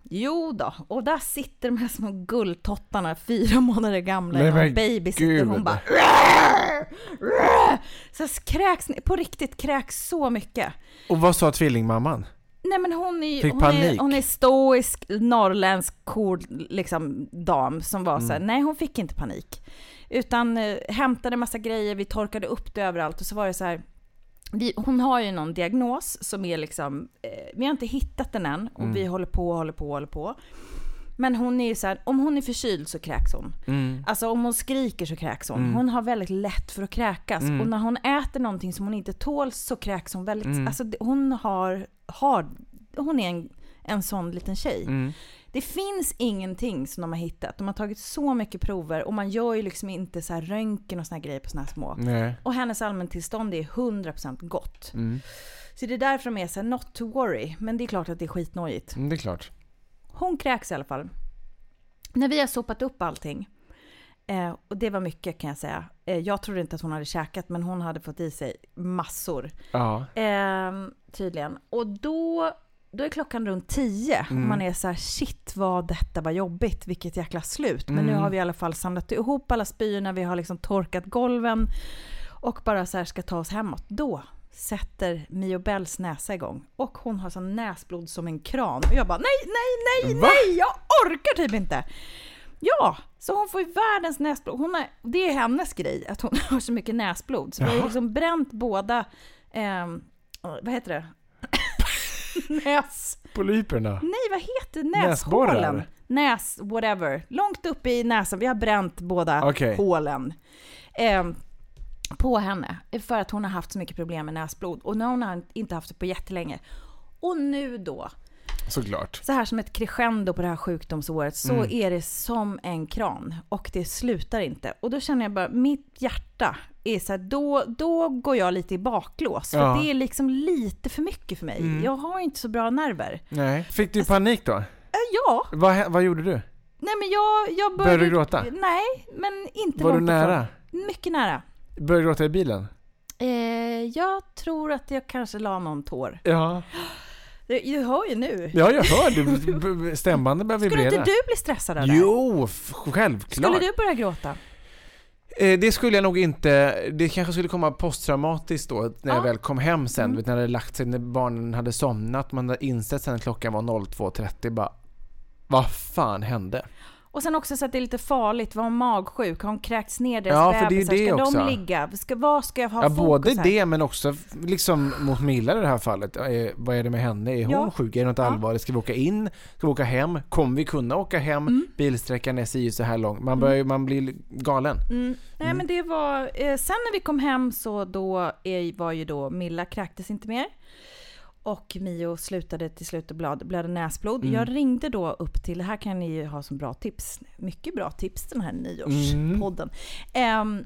Jo då, och där sitter de här små gulltottarna, fyra månader gamla, Nej, men babysitter. gud. Hon bara... Så kräks, på riktigt kräks så mycket. Och vad sa tvillingmamman? Nej men hon är Fick hon är, panik. hon är stoisk, norrländsk, cool liksom, dam som var så här, nej hon fick inte panik. Utan eh, hämtade massa grejer, vi torkade upp det överallt och så var det så här, vi, hon har ju någon diagnos som är liksom, eh, vi har inte hittat den än och vi håller på, håller på, håller på. Men hon är ju så här, om hon är förkyld så kräks hon. Alltså om hon skriker så kräks hon. Hon har väldigt lätt för att kräkas. Och när hon äter någonting som hon inte tål så kräks hon väldigt, alltså det- hon har, har hon är en, en sån liten tjej. Det finns ingenting som de har hittat. De har tagit så mycket prover och man gör ju liksom inte så här röntgen och såna grejer på såna här små. Nej. Och hennes allmäntillstånd är 100% gott. Så det är därför de är så här, not to worry. Men det är klart att det är skitnojigt. Mm, det är klart. Hon kräks i alla fall. När vi har sopat upp allting, eh, och det var mycket kan jag säga. Eh, jag trodde inte att hon hade käkat, men hon hade fått i sig massor. Ja. Eh, tydligen. Och då, då är klockan runt tio. Och man är så här, shit vad detta var jobbigt, vilket jäkla slut. Men nu har vi i alla fall samlat ihop alla spyorna, vi har liksom torkat golven och bara så här ska ta oss hemåt. Då sätter Mio Bells näsa igång och hon har sån näsblod som en kran. Och jag bara nej, nej, nej, Va? nej, jag orkar typ inte. Ja, så hon får ju världens näsblod. Hon har, det är hennes grej, att hon har så mycket näsblod. Så vi har liksom bränt båda, ehm, vad heter det? Näs... Polyperna. Nej, vad heter näshålen? Näs, whatever. Långt upp i näsan. Vi har bränt båda Okej. hålen. Ehm, på henne. För att hon har haft så mycket problem med näsblod. Och nu har hon inte haft det på jättelänge. Och nu då Såklart. så här som ett crescendo på det här sjukdomsåret så Mm. är det som en kran och det slutar inte. Och då känner jag bara, mitt hjärta är så här, då, då går jag lite i baklås. För Ja. det är liksom lite för mycket för mig. Mm. Jag har inte så bra nerver. Nej. Fick du panik då? Äh, ja, Vad, vad gjorde du? nej men jag, jag började... Började du gråta? Nej, men inte Var du långt ifrån. nära? Mycket nära. Började du gråta i bilen? Eh, jag tror att jag kanske la någon tår. Ja. Du, du hör ju nu. Ja, jag hör. Du, stämbanden börjar Skulle vibrera. inte du bli stressad av det? Jo, självklart. Skulle du börja gråta? Eh, Det skulle jag nog inte, det kanske skulle komma posttraumatiskt då när jag Ja. väl kom hem sen, Mm. vet, när det lagt sig, när barnen hade somnat, man hade insett sen att klockan var 02.30 bara Vad fan hände? Och sen också så att det är lite farligt. Var hon magsjuk? Har hon kräkts ner deras Ja, för det är bebisar? det Ska också. de ligga? Ska, vad ska jag ha Ja, fokus både här? det men också liksom mot Milla i det här fallet. Eh, vad är det med henne? Är hon Ja. sjuk? Är det något Ja. allvarligt? Ska vi åka in? Ska vi åka hem? Kommer vi kunna åka hem? Mm. Bilsträckan är si så här lång. Man, börjar, man blir galen. Mm. Nej Mm. men det var, eh, sen när vi kom hem så då är, var ju då Milla kräktes inte mer. Och Mio slutade till slut att blöda, näsblod. Mm. Jag ringde då upp till, det här kan ni ju ha som bra tips, mycket bra tips den här nyårspodden. Ehm,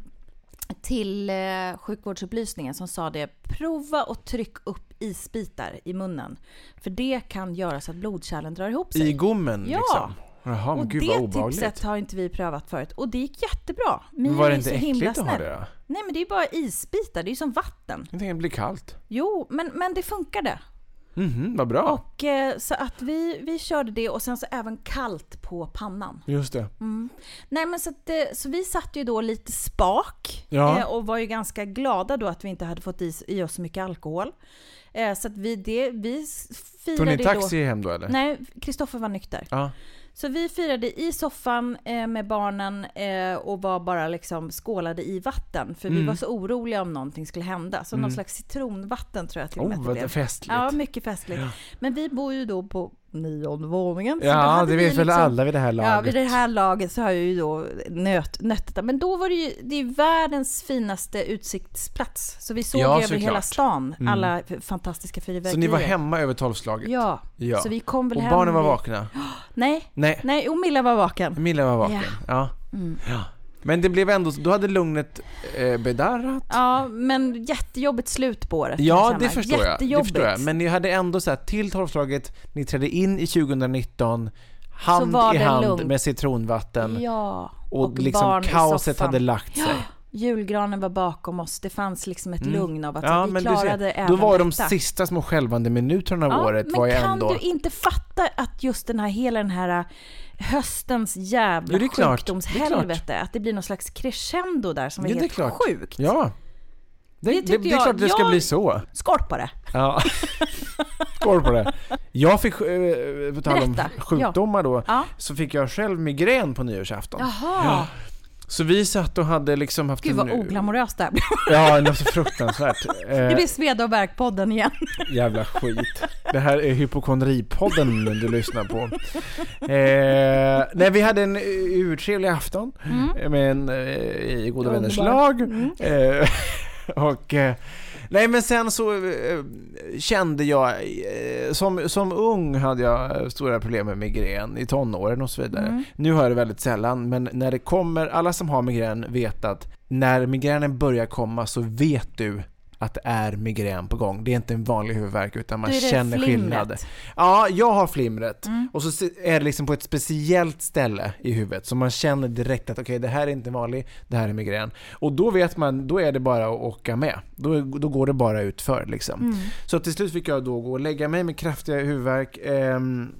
till eh, sjukvårdsupplysningen som sa det, prova och tryck upp isbitar i munnen. För det kan göra så att blodkärlen drar ihop sig. I gommen Ja. liksom. Jaha, men och gud det tipset har inte vi prövat förut och det gick jättebra. Men var det inte äckligt att ha det då? Nej men det är ju bara isbitar, det är ju som vatten. Jag tänkte det blir kallt. Jo, men, men det funkade. Mhm, vad bra. Och eh, så att vi, vi körde det och sen så även kallt på pannan. Just det. Mm. Nej men så, att, eh, så vi satt ju då lite spak Ja. eh, och var ju ganska glada då att vi inte hade fått i, i oss så mycket alkohol. Eh, så att vi, det, vi s- Tog firade ni taxi hem då eller? Nej, Kristoffer var nykter. Ja. Så vi firade i soffan eh, med barnen eh, och var bara liksom skålade i vatten. För vi Mm. var så oroliga om någonting skulle hända. Så någon Mm. slags citronvatten tror jag till och med Oh, att det vad blev. festligt. Ja, mycket festligt. Men vi bor ju då på nionde våningen. så Ja, det vet väl liksom- alla vid det här laget. Ja, vid det här laget så har jag ju då nöt, nött detta. Men då var det ju, det är världens finaste utsiktsplats. Så vi såg Ja, över såklart. hela stan, Mm. alla f- fantastiska fyrverkerier. Så ni var hemma över tolvslaget? Ja. Ja. Så vi kom väl Och hem barnen var vakna? Nej, Nej. nej, och Milla var vaken. Milla var vaken? Ja. Ja. Mm. ja. Men det blev ändå, då hade lugnet eh, bedarrat? Ja, men jättejobbigt slut på året. Ja, det förstår, jag. det förstår jag. Men ni hade ändå så här, till tolvslaget, ni trädde in i 2019, hand i hand lugnt. med citronvatten Ja, och, och liksom kaoset hade lagt sig. Julgranen var bakom oss. Det fanns liksom ett Mm. lugn av att Ja, vi klarade ser, även då var de detta. sista små skälvande minuterna av Ja, året men var kan ändå... du inte fatta att just den här, hela den här äh, höstens jävla Jo, är klart. Det är sjukdomshelvete, att det blir någon slags crescendo där som är Ja, det är helt klart. sjukt. Ja. Det, Det det, det är klart det ska jag- bli så. Skål på det! Ja. Skål på det. Jag fick, eh, på tal om sjukdomar då, Ja. så fick jag själv migrän på nyårsafton. Jaha! Så vi satt och hade liksom haft Gud vad en... oglamoröst det här blev. Ja, det så fruktansvärt. Det Eh, blir Sveda och Värk-podden igen. jävla skit. Det här är hypokondripodden du lyssnar på. Eh, nej, vi hade en eh, urtrevlig afton Mm. med en, eh, i Goda vänners lag. Mm. Eh, och eh, Nej men sen så eh, kände jag, eh, som, som ung hade jag stora problem med migrän i tonåren och så vidare. Mm. Nu har jag det väldigt sällan, men när det kommer, alla som har migrän vet att när migränen börjar komma så vet du att det är migrän på gång. Det är inte en vanlig huvudvärk utan man känner flimret. skillnad. Ja, jag har flimret. Mm. Och så är det liksom på ett speciellt ställe i huvudet så man känner direkt att okej, det här är inte vanlig, det här är migrän. Och då vet man, då är det bara att åka med. Då, då går det bara utför liksom. Mm. Så till slut fick jag då gå och lägga mig med kraftiga huvudvärk. ehm,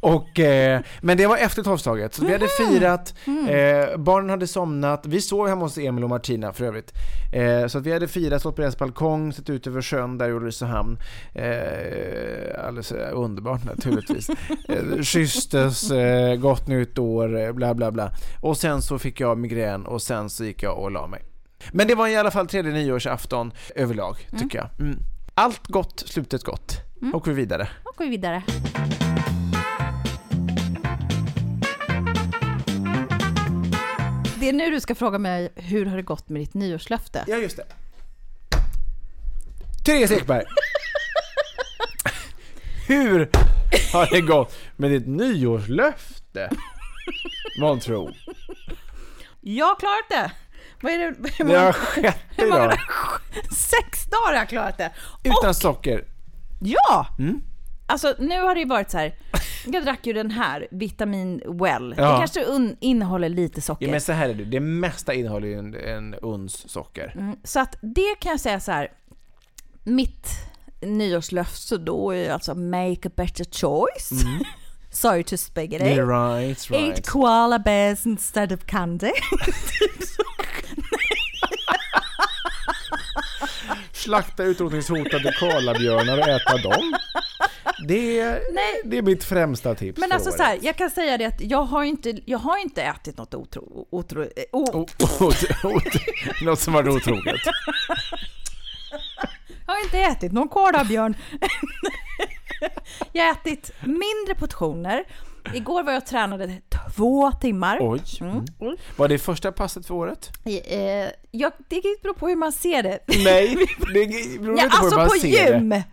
och, eh, men det var efter tolvslaget, så vi hade firat, Mm. eh, barnen hade somnat, vi sov hemma hos Emil och Martina för övrigt. Eh, så att vi hade firat, stått på deras balkong, sett ut över sjön där i Ulricehamn. Eh, alldeles eh, underbart naturligtvis. eh, kysstes, eh, gott nytt år, eh, bla bla bla. Och sen så fick jag migrän och sen så gick jag och la mig. Men det var i alla fall tredje nyårsafton överlag, tycker jag. Mm. Allt gott, slutet gott. Mm. Och vi vidare. Går vi vidare. Det är nu du ska fråga mig, hur har det gått med ditt nyårslöfte? Ja, just det. Therese Ekberg. Hur har det gått med ditt nyårslöfte? Månntro. Jag har klarat det! Vad är det? Det har skett Hur många idag. Sex dagar har jag klarat det! Utan socker. Ja! Mm. Alltså nu har det ju varit så här. Jag drack ju den här, Vitamin Well. Det Ja. kanske un- innehåller lite socker. Ja, men så här är det, det mesta innehåller ju en, en uns socker. Mm, Så att det kan jag säga så här. Mitt nyårslöfte då är alltså make a better choice. Sorry to spaghetti. Mm. Yeah, right, Eat right. koala bears instead of candy. Slakta utrotningshotade koalabjörnar och äta dem. Det är, Nej. det är mitt främsta tips Men för alltså året. så här, jag kan säga det att jag har inte, jag har inte ätit något otro, otro, eh, o, O- ot- ot- Något som var otroligt. jag har inte ätit någon kolabjörn. jag har ätit mindre portioner. Igår var jag och tränade två timmar. Oj. Mm. Var det första passet för året? Eh, jag, det beror på hur man ser det. Nej, det beror Ja, inte på hur alltså man på ser gym! det.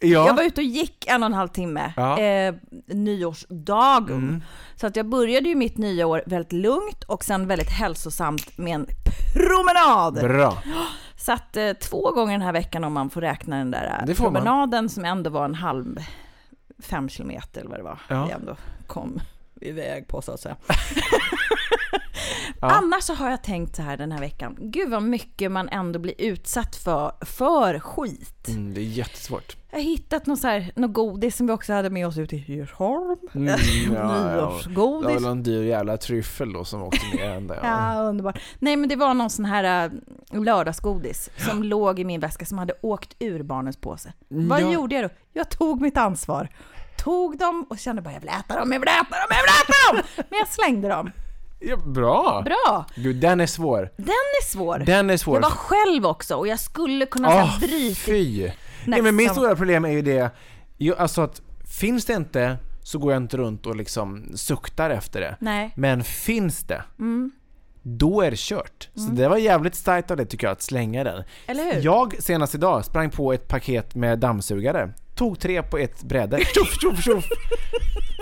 Jag Ja. var ute och gick en och en halv timme, Ja. eh, nyårsdagen. Mm. Så att jag började ju mitt nya år väldigt lugnt och sen väldigt hälsosamt med en promenad. Bra. Så att eh, två gånger den här veckan om man får räkna den där eh, Det får man. promenaden som ändå var en halv, fem kilometer eller vad det var. Ja. Vi ändå kom iväg på så att säga. Ja. Annars så har jag tänkt så här den här veckan, gud vad mycket man ändå blir utsatt för, för skit. Mm, det är jättesvårt. Jag har hittat något, så här, något godis som vi också hade med oss ut i Djursholm. Mm, var Nyårsgodis. väl någon dyr jävla tryffel då som åkte med ända. Ja. Ja, underbart. Nej, men det var någon sån här äh, lördagsgodis som låg i min väska som hade åkt ur barnens påse. Vad Ja. gjorde jag då? Jag tog mitt ansvar. Tog dem och kände bara jag vill äta dem, jag vill äta dem, jag vill äta dem! Men jag slängde dem. Ja, bra! Bra! Gud, den är svår. Den är svår. Den är svår. Jag var själv också och jag skulle kunna Åh, oh, bryta fy! Nej, men mitt stora problem är ju det, alltså att finns det inte så går jag inte runt och liksom suktar efter det. Nej. Men finns det, Mm. då är det kört. Så det var jävligt starkt av det tycker jag att slänga den. Eller hur? Jag senast idag sprang på ett paket med dammsugare. Tog tre på ett bräde. Tjoff, tjoff, tjoff!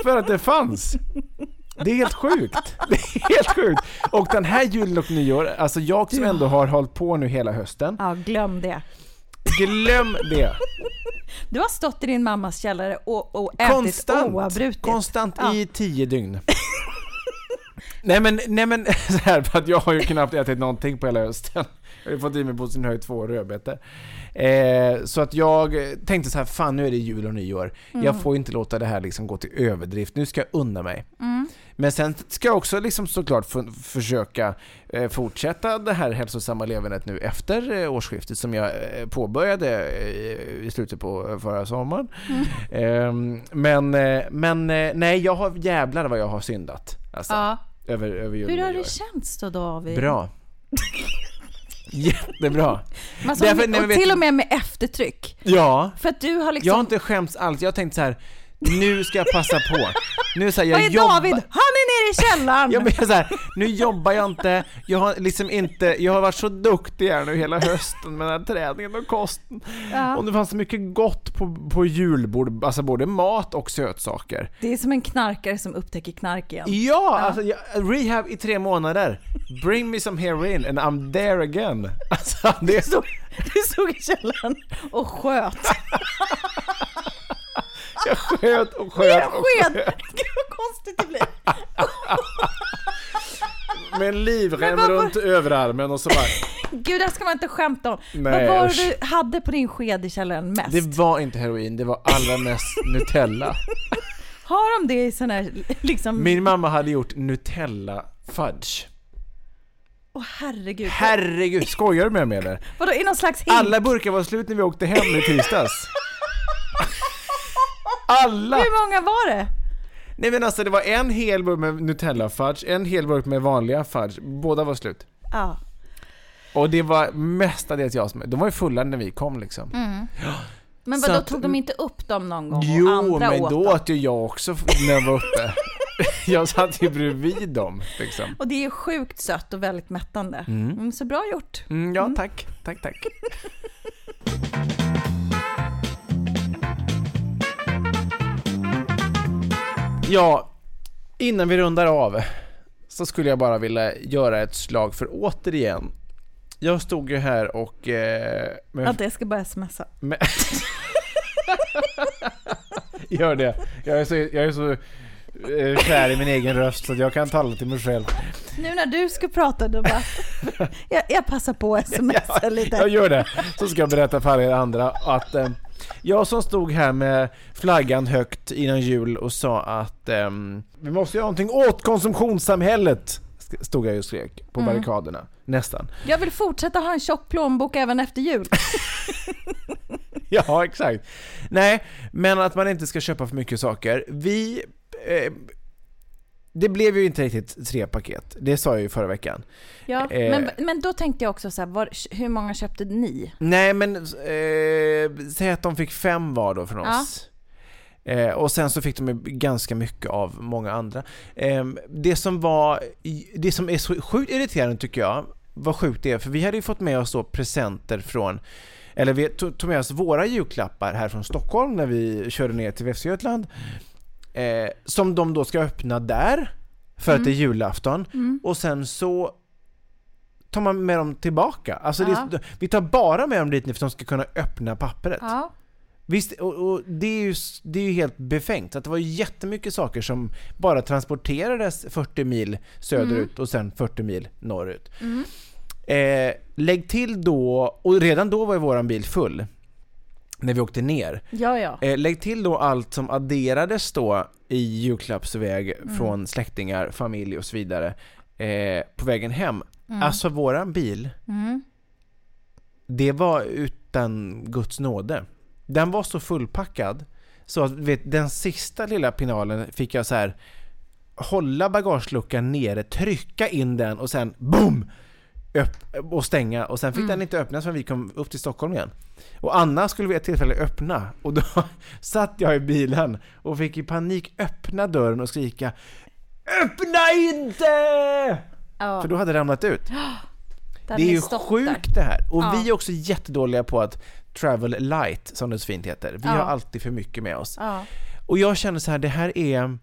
För att det fanns. Det är helt sjukt. Det är helt sjukt. Och den här julen och nyår, alltså jag som ändå har hållit på nu hela hösten. Ja, glöm det. Glöm det. Du har stått i din mammas källare och, och ätit Konstant. oavbrutet. Konstant Ja. i tio dygn. nej men, nej men så här, för att jag har ju knappt ätit någonting på hela hösten. Jag har fått i mig på sin höjd två rödbetor. Eh, så att jag tänkte så här, fan nu är det jul och nyår. Jag får inte låta det här liksom gå till överdrift. Nu ska jag unna mig. Men sen ska jag också liksom såklart försöka eh, fortsätta det här hälsosamma levandet nu efter eh, årsskiftet som jag eh, påbörjade eh, i slutet på eh, förra sommaren. Ehm, men eh, men nej, jag har jävlar vad jag har syndat. Alltså, Ja. över, över Hur har det känts då David? Bra. Jättebra. Därför- nej, och vet till och med med eftertryck. Ja, För att du har liksom... jag har inte skämts alls. Jag har tänkt så här. Nu ska jag passa på. Nu så här, jag Vad är jobbar... David? Han är nere i källaren! Jag menar så här, nu jobbar jag inte, jag har liksom inte, jag har varit så duktig här nu hela hösten med den här träningen och kosten. Ja. Och det fanns så mycket gott på, på julbord, alltså både mat och sötsaker. Det är som en knarkare som upptäcker knark igen. Ja, alltså jag, rehab i tre månader. Bring me some heroin and I'm there again. Alltså det är så... Du stod i källaren och sköt. Jag sköt och sköt och sköt. Gud vad konstigt det blir. Med en livrem vad- runt överarmen och så bara... Gud, det ska man inte skämta om. Nej, vad var usch. det du hade på din sked i källaren mest? Det var inte heroin, det var allra mest Nutella. Har de det i sån här, liksom... Min mamma hade gjort Nutella fudge. Åh herregud. Herregud, skojar du med mig eller? Vadå, i någon slags hink? Alla burkar var slut när vi åkte hem i tisdags. Alla! Hur många var det? Nej men alltså det var en hel burk med Nutella fudge, en hel burk med vanliga fudge. Båda var slut. Ja. Och det var mestadels jag som... De var ju fulla när vi kom liksom. Men Så vadå, tog de inte upp dem någon gång och Jo, andra men åt då dem? åt ju jag också när jag var uppe. jag satt ju bredvid dem liksom. Och det är sjukt sött och väldigt mättande. Mm, så bra gjort. Mm, ja, tack. Tack, tack. Ja, innan vi rundar av så skulle jag bara vilja göra ett slag för återigen. Jag stod ju här och... Eh, med, Att jag ska börja smsa. med, gör det. Jag är så, jag är så eh, kär i min egen röst så jag kan tala till mig själv. Nu när du ska prata då bara... jag, jag passar på att smsa lite. Jag gör det. Så ska jag berätta för er andra att eh, jag som stod här med flaggan högt innan jul och sa att ehm, vi måste göra någonting åt konsumtionssamhället. Stod jag och skrek på barrikaderna. Nästan. Jag vill fortsätta ha en tjock plånbok även efter jul. Ja, exakt. Nej, men att man inte ska köpa för mycket saker. Vi... Eh, det blev ju inte riktigt tre paket. Det sa jag ju förra veckan. Ja, Eh. men, men då tänkte jag också så här, var, hur många köpte ni? Nej, men eh, säg att de fick fem var då från Ja. oss. Eh, och sen så fick de ju ganska mycket av många andra. Eh, det som var, det som är så sjukt irriterande tycker jag, vad sjukt det är, för vi hade ju fått med oss då presenter från eller vi tog tog med oss våra julklappar här från Stockholm när vi körde ner till Västergötland. Eh, som de då ska öppna där, för att det är julafton. Och sen så tar man med dem tillbaka. Alltså Ja. det, vi tar bara med dem dit nu för att de ska kunna öppna pappret. Ja. Visst, och, och det, är ju, det är ju helt befängt. Att det var jättemycket saker som bara transporterades 40 mil söderut och sen 40 mil norrut. Eh, lägg till då, och redan då var ju våran bil full. När vi åkte ner. Ja, ja. Eh, lägg till då allt som adderades då i julklappsväg från släktingar, familj och så vidare eh, på vägen hem. Alltså våran bil, Mm. det var utan Guds nåde. Den var så fullpackad så att vet, den sista lilla pinalen fick jag så här hålla bagageluckan nere, trycka in den och sen BOOM! Och stänga och sen fick den inte öppnas förrän vi kom upp till Stockholm igen. Och Anna skulle vid ett tillfälle öppna och då satt jag i bilen och fick i panik öppna dörren och skrika ÖPPNA INTE! ja. För då hade det ramlat ut. Där Det är ju sjukt det här. Och Ja. vi är också jättedåliga på att travel light, som det så fint heter. Vi Ja. har alltid för mycket med oss. Och jag känner så här, det här är...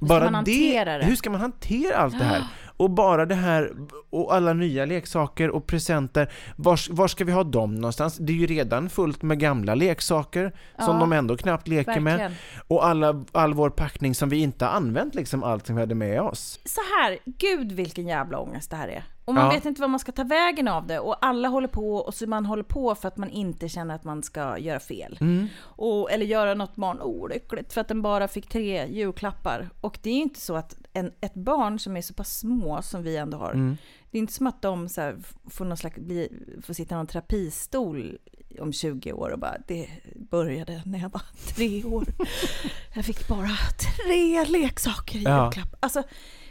Bara man hantera det? Hur ska man hantera allt det här? Och bara det här, och alla nya leksaker och presenter. Var, var ska vi ha dem någonstans? Det är ju redan fullt med gamla leksaker som Ja. de ändå knappt leker med. Verkligen. Och alla, all vår packning som vi inte har använt, liksom allt som vi hade med oss. Så här, gud vilken jävla ångest det här är. Och man Ja. vet inte vad man ska ta vägen av det och alla håller på och så man håller på för att man inte känner att man ska göra fel. Mm. Och, eller göra något barn olyckligt för att den bara fick tre julklappar. Och det är ju inte så att en, ett barn som är så pass små som vi ändå har, Mm. det är inte som att de så här, får, någon slags, bli, får sitta i någon terapistol om 20 år och bara det började när jag var tre år. Jag fick bara tre leksaker i Ja. julklapp. Alltså,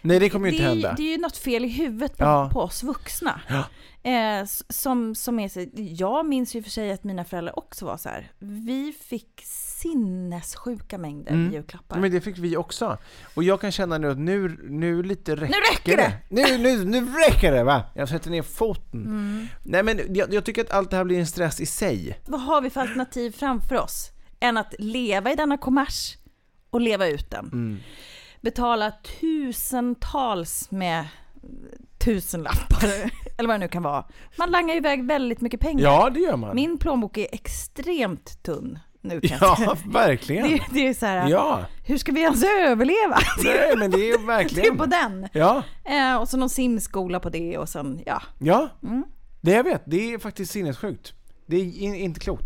Nej, det kommer ju det, inte är, hända. det är ju något fel i huvudet på, Ja. på oss vuxna. Ja. Eh, som, som är så, jag minns ju för sig att mina föräldrar också var så här. Vi fick sinnessjuka mängder Mm. julklappar. Men det fick vi också. Och jag kan känna nu att nu, nu lite räcker, räcker det! Nu, nu, nu räcker det va! Jag sätter ner foten. Mm. Nej men jag, jag tycker att allt det här blir en stress i sig. Vad har vi för alternativ framför oss? Än att leva i denna kommers och leva ut den. Mm. Betala tusentals med tusenlappar, eller vad det nu kan vara. Man langar iväg väldigt mycket pengar. Ja, det gör man. Min plånbok är extremt tunn nu kan jag säga. Ja, verkligen. Det, det är så här, Ja, hur ska vi ens överleva? nej men det är ju Det är verkligen. på den. Ja, Eh, och så någon simskola på det och sen, ja. ja. Mm. Det jag vet, det är faktiskt sinnessjukt. Det är in, inte klokt.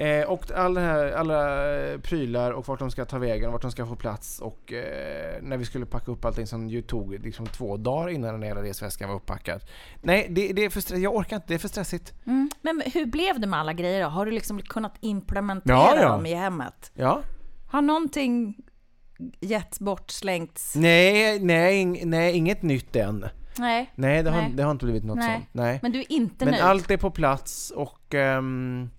Eh, och alla, här, alla eh, prylar och vart de ska ta vägen och vart de ska få plats och eh, när vi skulle packa upp allting som ju tog liksom två dagar innan den hela resväskan var uppackad. Nej, det, det är för stressigt. Jag orkar inte. Det är för stressigt. Men hur blev det med alla grejer då? Har du liksom kunnat implementera Ja, ja. dem i hemmet? Ja. Har någonting getts bort, slängts? Nej, nej, nej, inget nytt än. Nej. Nej, det har, Nej. det har inte blivit något Nej. sånt. Nej. Men du är inte Men nöjd? allt är på plats och... ehm,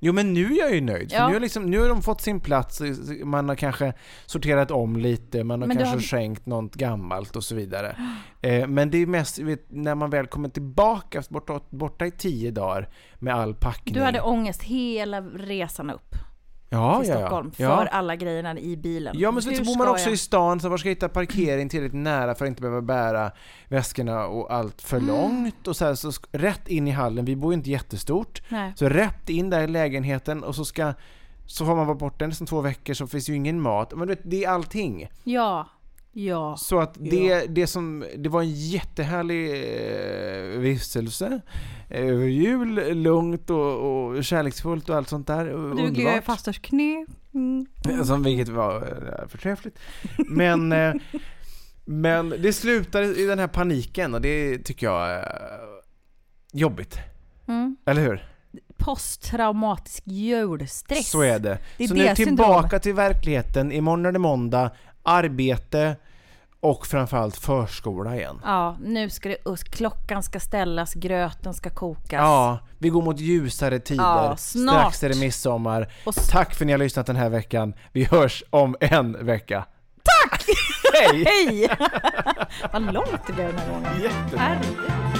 jo men nu är jag ju nöjd. Ja. nu, har liksom, nu har de fått sin plats, man har kanske sorterat om lite, man har Men kanske har- skänkt något gammalt och så vidare. Eh, men det är mest vet, när man väl kommer tillbaka, borta, borta i tio dagar med all packning. Du hade ångest hela resan upp? Ja, till ja. Stockholm Ja. för alla grejerna i bilen. Ja men så, så bor man också jag- i stan, så var ska jag hitta parkering tillräckligt nära för att inte behöva bära väskorna och allt för Mm. långt och så, här, så rätt in i hallen, vi bor ju inte jättestort. Nej. Så rätt in där i lägenheten och så ska så får man vara borta nästan två veckor så finns ju ingen mat. Men du vet, det är allting. Ja, ja. Så att det, det som, det var en jättehärlig eh, vistelse. Över jul, lugnt och, och kärleksfullt och allt sånt där. Du gled i Underbart. fasters knä. Mm. Som vilket var eh, förträffligt. Men, eh, men det slutade i den här paniken och det tycker jag är jobbigt. Mm. Eller hur? Posttraumatisk julstress. Så är det. Det är så det nu tillbaka till verkligheten. Imorgon är det måndag, arbete och framförallt förskola igen. Ja, nu ska det, klockan ska ställas, gröten ska kokas. Ja, vi går mot ljusare tider. Ja, snart. Strax är det midsommar. Och Tack för att ni har lyssnat den här veckan. Vi hörs om en vecka. Tack! Hej! Hej! Vad långt det blev den här gången. Jättebra.